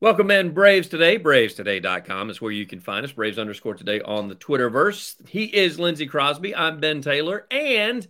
Welcome in Braves Today. BravesToday.com is where you can find us. Braves underscore today on the Twitterverse. He is Lindsay Crosby. I'm Ben Taylor. And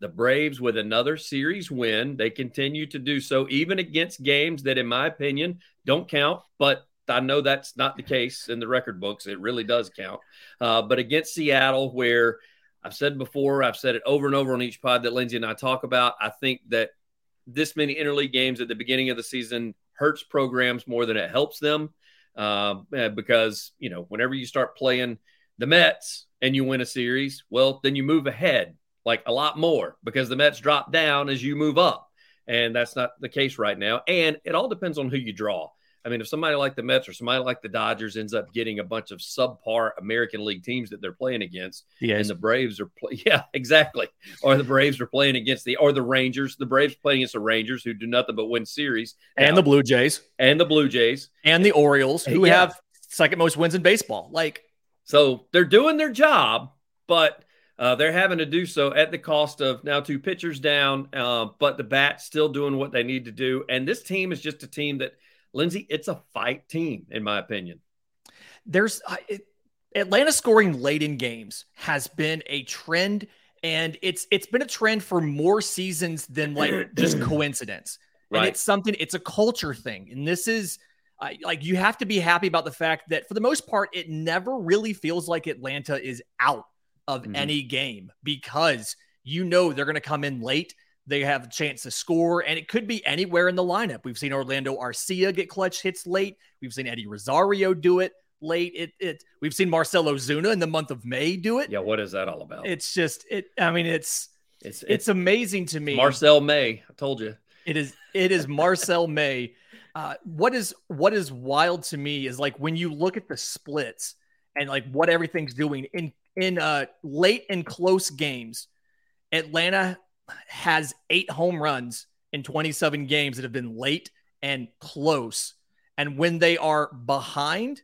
the Braves with another series win. They continue to do so, even against games that, in my opinion, don't count. But I know that's not the case in the record books. It really does count. Uh, but against Seattle, where I've said before, I've said it over and over on each pod that Lindsay and I talk about, I think that this many interleague games at the beginning of the season hurts programs more than it helps them eh, because you know whenever you start playing the Mets and you win a series, well then you move ahead like a lot more because the Mets drop down as you move up, and that's not the case right now. And it all depends on who you draw. I mean, if somebody like the Mets or somebody like the Dodgers ends up getting a bunch of subpar American League teams that they're playing against, yes. and the Braves are, play- yeah, exactly, or the Braves are playing against the or the Rangers, the Braves playing against the Rangers who do nothing but win series, and now, the Blue Jays, and the Blue Jays, and the Orioles, who yeah. have second most wins in baseball. Like, so they're doing their job, but. Uh, they're having to do so at the cost of now two pitchers down, uh, but the bats still doing what they need to do. And this team is just a team that Lindsay, it's a fight team, in my opinion. There's uh, it, Atlanta scoring late in games has been a trend, and it's it's been a trend for more seasons than like just coincidence. Right. And it's something, it's a culture thing. And this is uh, like you have to be happy about the fact that for the most part, it never really feels like Atlanta is out of mm-hmm. any game because you know they're going to come in late they have a chance to score, and it could be anywhere in the lineup. We've seen Orlando Arcia get clutch hits late. We've seen Eddie Rosario do it late. It it we've seen Marcell Ozuna in the month of May do it. Yeah, what is that all about? It's just it. I mean, it's it's it's, it's amazing to me. Marcell May, I told you. It is it is Marcell May. Uh, what is what is wild to me is like when you look at the splits and like what everything's doing in in uh late and close games. Atlanta has eight home runs in 27 games that have been late and close. And when they are behind,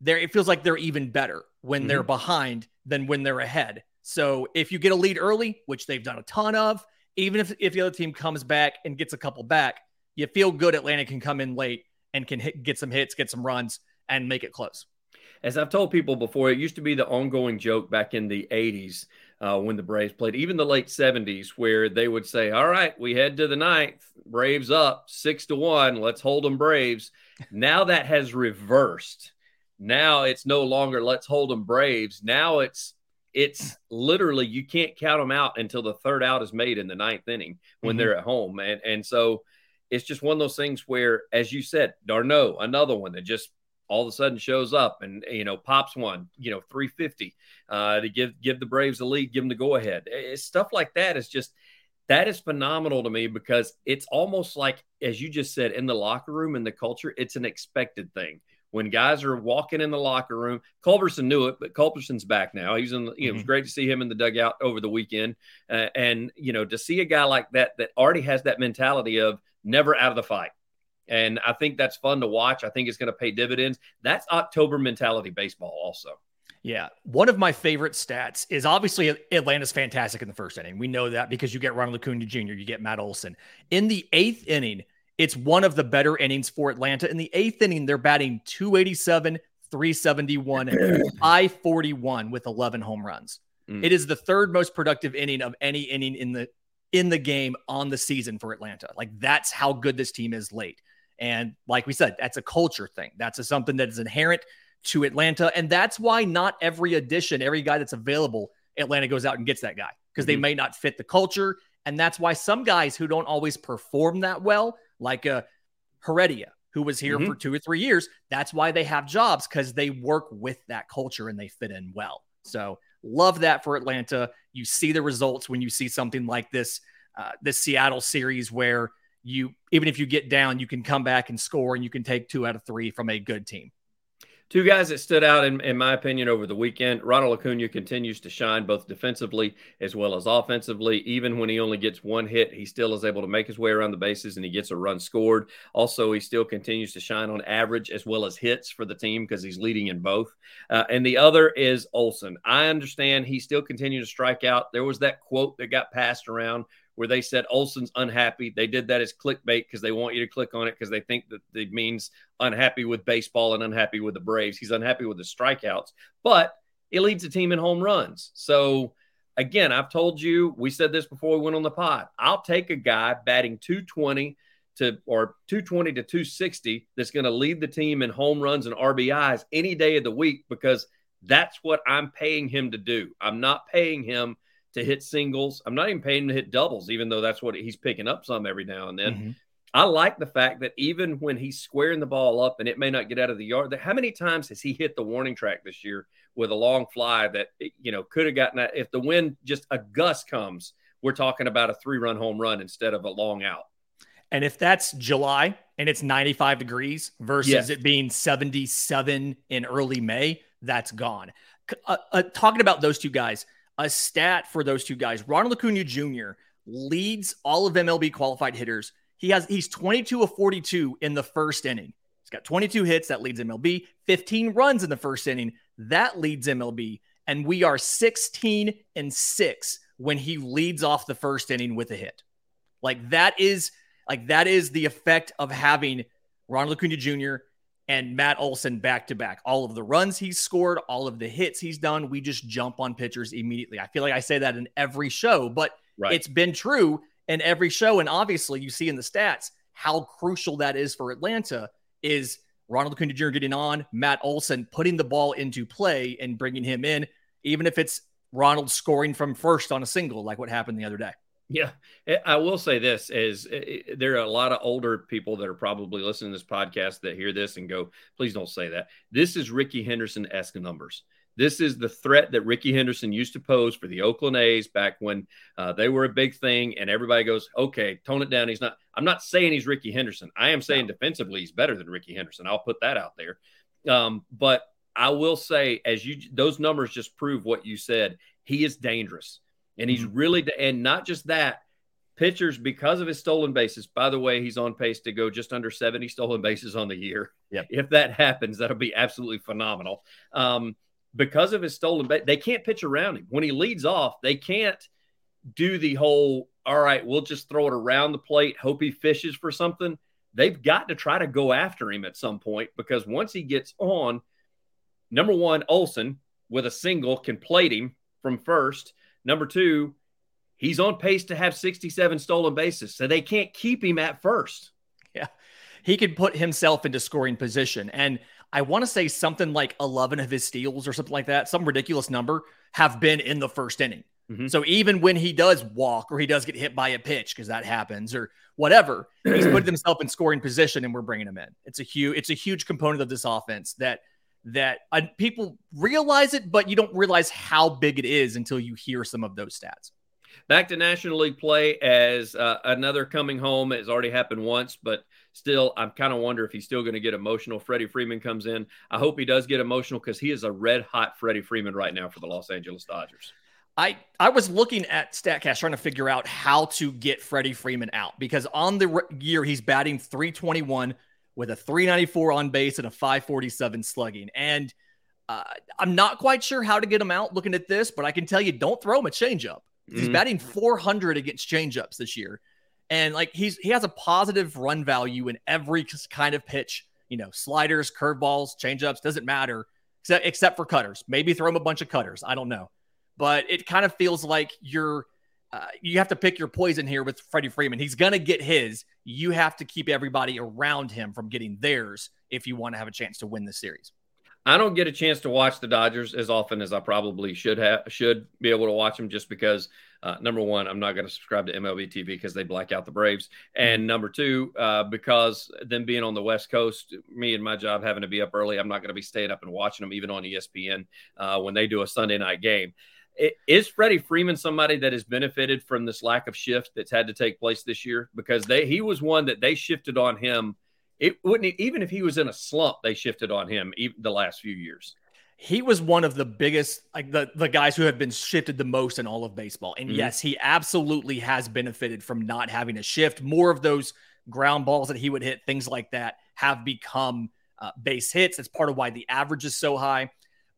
there it feels like they're even better when mm-hmm. they're behind than when they're ahead. So if you get a lead early, which they've done a ton of, even if, if the other team comes back and gets a couple back, you feel good Atlanta can come in late and can hit, get some hits, get some runs, and make it close. As I've told people before, it used to be the ongoing joke back in the 80s uh, when the Braves played, even the late 70s, where they would say, All right, we head to the ninth, Braves up six to one, let's hold them Braves. now that has reversed. Now it's no longer let's hold them Braves. Now it's it's literally you can't count them out until the third out is made in the ninth inning when mm-hmm. they're at home. And and so it's just one of those things where, as you said, d'Arnaud, another one that just all of a sudden shows up and you know pops one you know 350 uh, to give give the Braves the lead, give them the go ahead. Stuff like that is just that is phenomenal to me because it's almost like as you just said in the locker room in the culture, it's an expected thing. When guys are walking in the locker room, Culberson knew it, but Culberson's back now. He's in. The, you know, mm-hmm. It was mm-hmm. great to see him in the dugout over the weekend, uh, and you know to see a guy like that that already has that mentality of never out of the fight and I think that's fun to watch. I think it's going to pay dividends. That's October mentality baseball, also. Yeah. One of my favorite stats is obviously Atlanta's fantastic in the first inning. We know that because you get Ronald Acuña Jr., you get Matt Olson. In the eighth inning, it's one of the better innings for Atlanta. In the eighth inning, they're batting 287, 371, 541 with 11 home runs. Mm. It is the third most productive inning of any inning in the in the game on the season for Atlanta. Like that's how good this team is late. And like we said, that's a culture thing. That's a, something that is inherent to Atlanta. And that's why not every addition, every guy that's available, Atlanta goes out and gets that guy because mm-hmm. they may not fit the culture. And that's why some guys who don't always perform that well, like a uh, Heredia, who was here mm-hmm. for two or three years, that's why they have jobs because they work with that culture and they fit in well. So love that for Atlanta. You see the results when you see something like this, uh, this Seattle series where you even if you get down, you can come back and score, and you can take two out of three from a good team. Two guys that stood out, in, in my opinion, over the weekend. Ronald Acuña continues to shine both defensively as well as offensively. Even when he only gets one hit, he still is able to make his way around the bases and he gets a run scored. Also, he still continues to shine on average as well as hits for the team because he's leading in both. Uh, and the other is Olson. I understand he still continues to strike out. There was that quote that got passed around where they said Olson's unhappy. They did that as clickbait because they want you to click on it because they think that it means unhappy with baseball and unhappy with the Braves. He's unhappy with the strikeouts, but it leads the team in home runs. So again, I've told you, we said this before we went on the pod. I'll take a guy batting 220 to or 220 to 260 that's going to lead the team in home runs and RBIs any day of the week because that's what I'm paying him to do. I'm not paying him to hit singles. I'm not even paying him to hit doubles, even though that's what he's picking up some every now and then. Mm-hmm. I like the fact that even when he's squaring the ball up and it may not get out of the yard, that how many times has he hit the warning track this year with a long fly that you know could have gotten that if the wind just a gust comes, we're talking about a three-run home run instead of a long out. And if that's July and it's 95 degrees versus yes. it being 77 in early May, that's gone. Uh, uh, talking about those two guys, a stat for those two guys: Ronald Acuña Jr. leads all of MLB qualified hitters. He has he's 22 of 42 in the first inning. He's got 22 hits that leads MLB, 15 runs in the first inning that leads MLB, and we are 16 and six when he leads off the first inning with a hit. Like that is like that is the effect of having Ronald Acuña Jr. and Matt Olson back to back. All of the runs he's scored, all of the hits he's done, we just jump on pitchers immediately. I feel like I say that in every show, but right. it's been true in every show. And obviously, you see in the stats how crucial that is for Atlanta. Is Ronald Acuña Jr. getting on, Matt Olson putting the ball into play and bringing him in, even if it's Ronald scoring from first on a single, like what happened the other day. Yeah, I will say this: is there are a lot of older people that are probably listening to this podcast that hear this and go, "Please don't say that." This is Ricky Henderson esque numbers. This is the threat that Ricky Henderson used to pose for the Oakland A's back when uh, they were a big thing, and everybody goes, "Okay, tone it down." He's not. I'm not saying he's Ricky Henderson. I am saying no. defensively he's better than Ricky Henderson. I'll put that out there. Um, but I will say, as you those numbers just prove what you said. He is dangerous. And he's mm-hmm. really, and not just that, pitchers, because of his stolen bases, by the way, he's on pace to go just under 70 stolen bases on the year. Yep. If that happens, that'll be absolutely phenomenal. Um, because of his stolen base, they can't pitch around him. When he leads off, they can't do the whole, all right, we'll just throw it around the plate, hope he fishes for something. They've got to try to go after him at some point because once he gets on, number one, Olson with a single can plate him from first. Number two, he's on pace to have 67 stolen bases, so they can't keep him at first. Yeah. He could put himself into scoring position. And I want to say something like 11 of his steals or something like that, some ridiculous number, have been in the first inning. Mm-hmm. So even when he does walk or he does get hit by a pitch, because that happens, or whatever, he's put himself in scoring position and we're bringing him in. It's a huge, it's a huge component of this offense that that uh, people realize it, but you don't realize how big it is until you hear some of those stats. Back to National League play as uh, another coming home. It's already happened once, but still, I'm kind of wonder if he's still going to get emotional. Freddie Freeman comes in. I hope he does get emotional because he is a red hot Freddie Freeman right now for the Los Angeles Dodgers. I, I was looking at StatCast trying to figure out how to get Freddie Freeman out because on the year he's batting 321 with a 394 on base and a 547 slugging. And uh, I'm not quite sure how to get him out looking at this, but I can tell you don't throw him a changeup. Mm-hmm. He's batting 400 against changeups this year. And like he's he has a positive run value in every kind of pitch, you know, sliders, curveballs, changeups, doesn't matter except except for cutters. Maybe throw him a bunch of cutters. I don't know. But it kind of feels like you're uh, you have to pick your poison here with Freddie Freeman. He's going to get his. You have to keep everybody around him from getting theirs if you want to have a chance to win the series. I don't get a chance to watch the Dodgers as often as I probably should have should be able to watch them just because uh, number one, I'm not going to subscribe to MLB TV because they black out the Braves, and mm-hmm. number two, uh, because them being on the West Coast, me and my job having to be up early, I'm not going to be staying up and watching them even on ESPN uh, when they do a Sunday night game. Is Freddie Freeman somebody that has benefited from this lack of shift that's had to take place this year? Because they he was one that they shifted on him. It wouldn't even if he was in a slump, they shifted on him even the last few years. He was one of the biggest, like the the guys who have been shifted the most in all of baseball. And mm-hmm. yes, he absolutely has benefited from not having a shift. More of those ground balls that he would hit, things like that, have become uh, base hits. That's part of why the average is so high.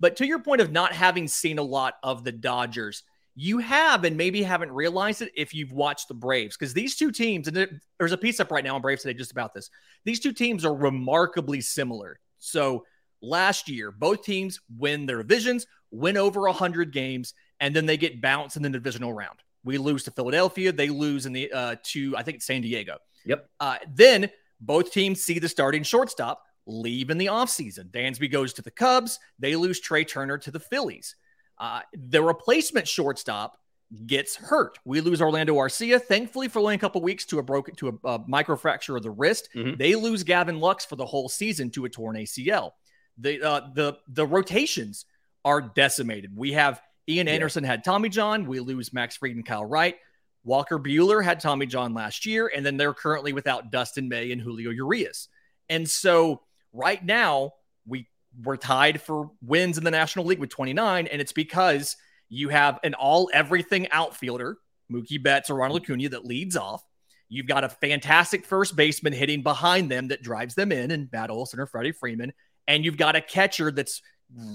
But to your point of not having seen a lot of the Dodgers, you have and maybe haven't realized it if you've watched the Braves because these two teams and there's a piece up right now on Braves today just about this. These two teams are remarkably similar. So last year, both teams win their divisions, win over 100 games, and then they get bounced in the divisional round. We lose to Philadelphia, they lose in the uh, to I think San Diego. Yep. Uh, then both teams see the starting shortstop leave in the offseason. Dansby goes to the Cubs. They lose Trey Turner to the Phillies. Uh, the replacement shortstop gets hurt. We lose Orlando Arcia, thankfully for only a couple weeks to a broken to a, a microfracture of the wrist. Mm-hmm. They lose Gavin Lux for the whole season to a torn ACL. The uh, the the rotations are decimated. We have Ian Anderson yeah. had Tommy John. We lose Max Fried and Kyle Wright. Walker Buehler had Tommy John last year, and then they're currently without Dustin May and Julio Urias. And so right now we we're tied for wins in the National League with 29, and it's because you have an all everything outfielder, Mookie Betts or Ronald Acuña, that leads off. You've got a fantastic first baseman hitting behind them that drives them in, and Matt Olson or Freddie Freeman. And you've got a catcher that's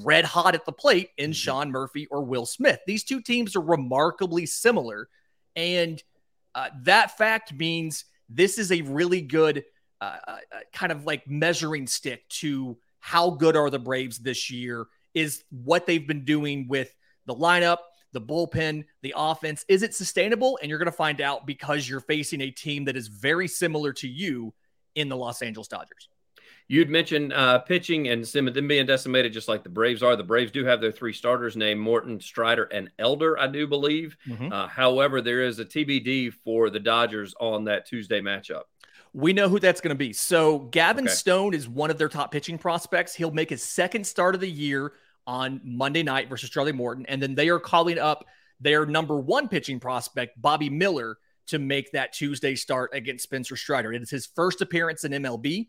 red hot at the plate in mm-hmm. Sean Murphy or Will Smith. These two teams are remarkably similar. And uh, that fact means this is a really good uh, uh, uh, kind of like measuring stick to how good are the Braves this year is what they've been doing with the lineup, the bullpen, the offense. Is it sustainable? And you're going to find out because you're facing a team that is very similar to you in the Los Angeles Dodgers. You'd mentioned uh, pitching and them being decimated just like the Braves are. The Braves do have their three starters named Morton, Strider, and Elder, I do believe. Mm-hmm. Uh, however, there is a TBD for the Dodgers on that Tuesday matchup. We know who that's going to be. So Gavin okay. Stone is one of their top pitching prospects. He'll make his second start of the year on Monday night versus Charlie Morton, and then they are calling up their number one pitching prospect, Bobby Miller, to make that Tuesday start against Spencer Strider. It is his first appearance in MLB.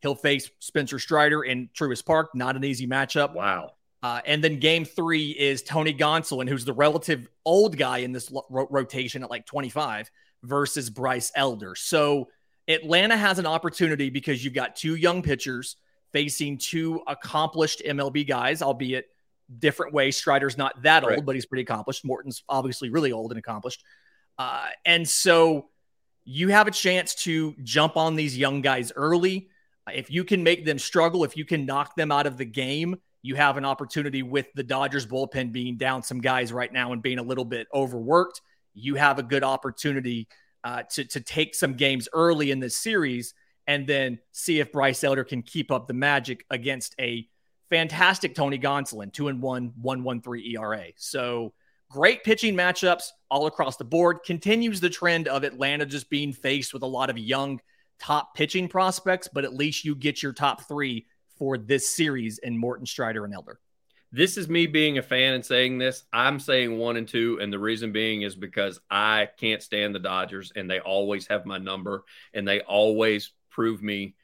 He'll face Spencer Strider in Truist Park. Not an easy matchup. Wow. Uh, and then game three is Tony Gonsolin, who's the relative old guy in this ro- rotation at like 25, versus Bryce Elder. So Atlanta has an opportunity because you've got two young pitchers facing two accomplished MLB guys, albeit different ways. Strider's not that old, right. but he's pretty accomplished. Morton's obviously really old and accomplished. Uh, and so you have a chance to jump on these young guys early. If you can make them struggle, if you can knock them out of the game, you have an opportunity with the Dodgers bullpen being down some guys right now and being a little bit overworked. You have a good opportunity uh, to to take some games early in this series and then see if Bryce Elder can keep up the magic against a fantastic Tony Gonsolin, two and one, one one three ERA. So great pitching matchups all across the board. Continues the trend of Atlanta just being faced with a lot of young top pitching prospects, but at least you get your top three for this series in Morton, Strider, and Elder. This is me being a fan and saying this. I'm saying one and two, and the reason being is because I can't stand the Dodgers, and they always have my number, and they always prove me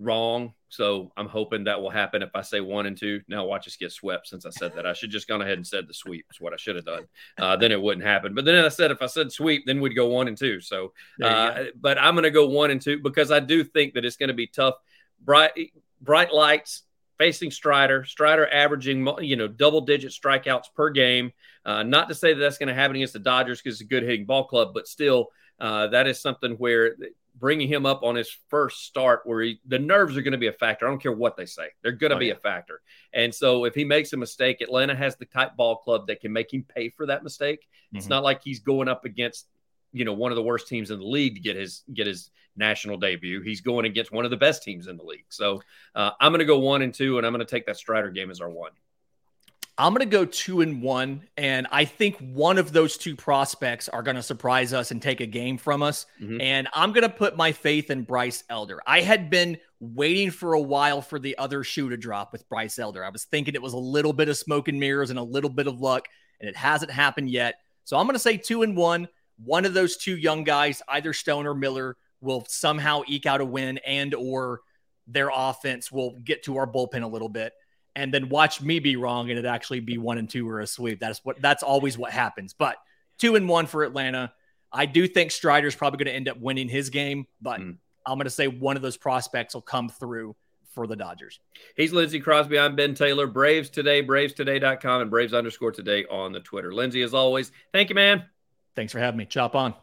wrong. So I'm hoping that will happen if I say one and two. Now watch us get swept. Since I said that, I should just gone ahead and said the sweep is what I should have done. Uh, then it wouldn't happen. But then I said if I said sweep, then we'd go one and two. So, uh, but I'm going to go one and two because I do think that it's going to be tough. Bright bright lights facing Strider. Strider averaging you know double digit strikeouts per game. Uh, not to say that that's going to happen against the Dodgers because it's a good hitting ball club, but still, uh, that is something where bringing him up on his first start, where he, the nerves are going to be a factor. I don't care what they say; they're going to oh, be yeah. a factor. And so, if he makes a mistake, Atlanta has the type ball club that can make him pay for that mistake. Mm-hmm. It's not like he's going up against you know one of the worst teams in the league to get his get his national debut. He's going against one of the best teams in the league. So uh, I'm going to go one and two, and I'm going to take that Strider game as our one. I'm going to go two and one, and I think one of those two prospects are going to surprise us and take a game from us. Mm-hmm. And I'm going to put my faith in Bryce Elder. I had been waiting for a while for the other shoe to drop with Bryce Elder. I was thinking it was a little bit of smoke and mirrors and a little bit of luck, and it hasn't happened yet. So I'm going to say two and one one of those two young guys, either Stone or Miller, will somehow eke out a win and or their offense will get to our bullpen a little bit and then watch me be wrong and it actually be one and two or a sweep. That's what that's always what happens. But two and one for Atlanta. I do think Strider's probably going to end up winning his game, but mm. I'm going to say one of those prospects will come through for the Dodgers. He's Lindsay Crosby. I'm Ben Taylor. Braves today, bravestoday.com, and Braves underscore today on the Twitter. Lindsay, as always, thank you, man. Thanks for having me. Chop on.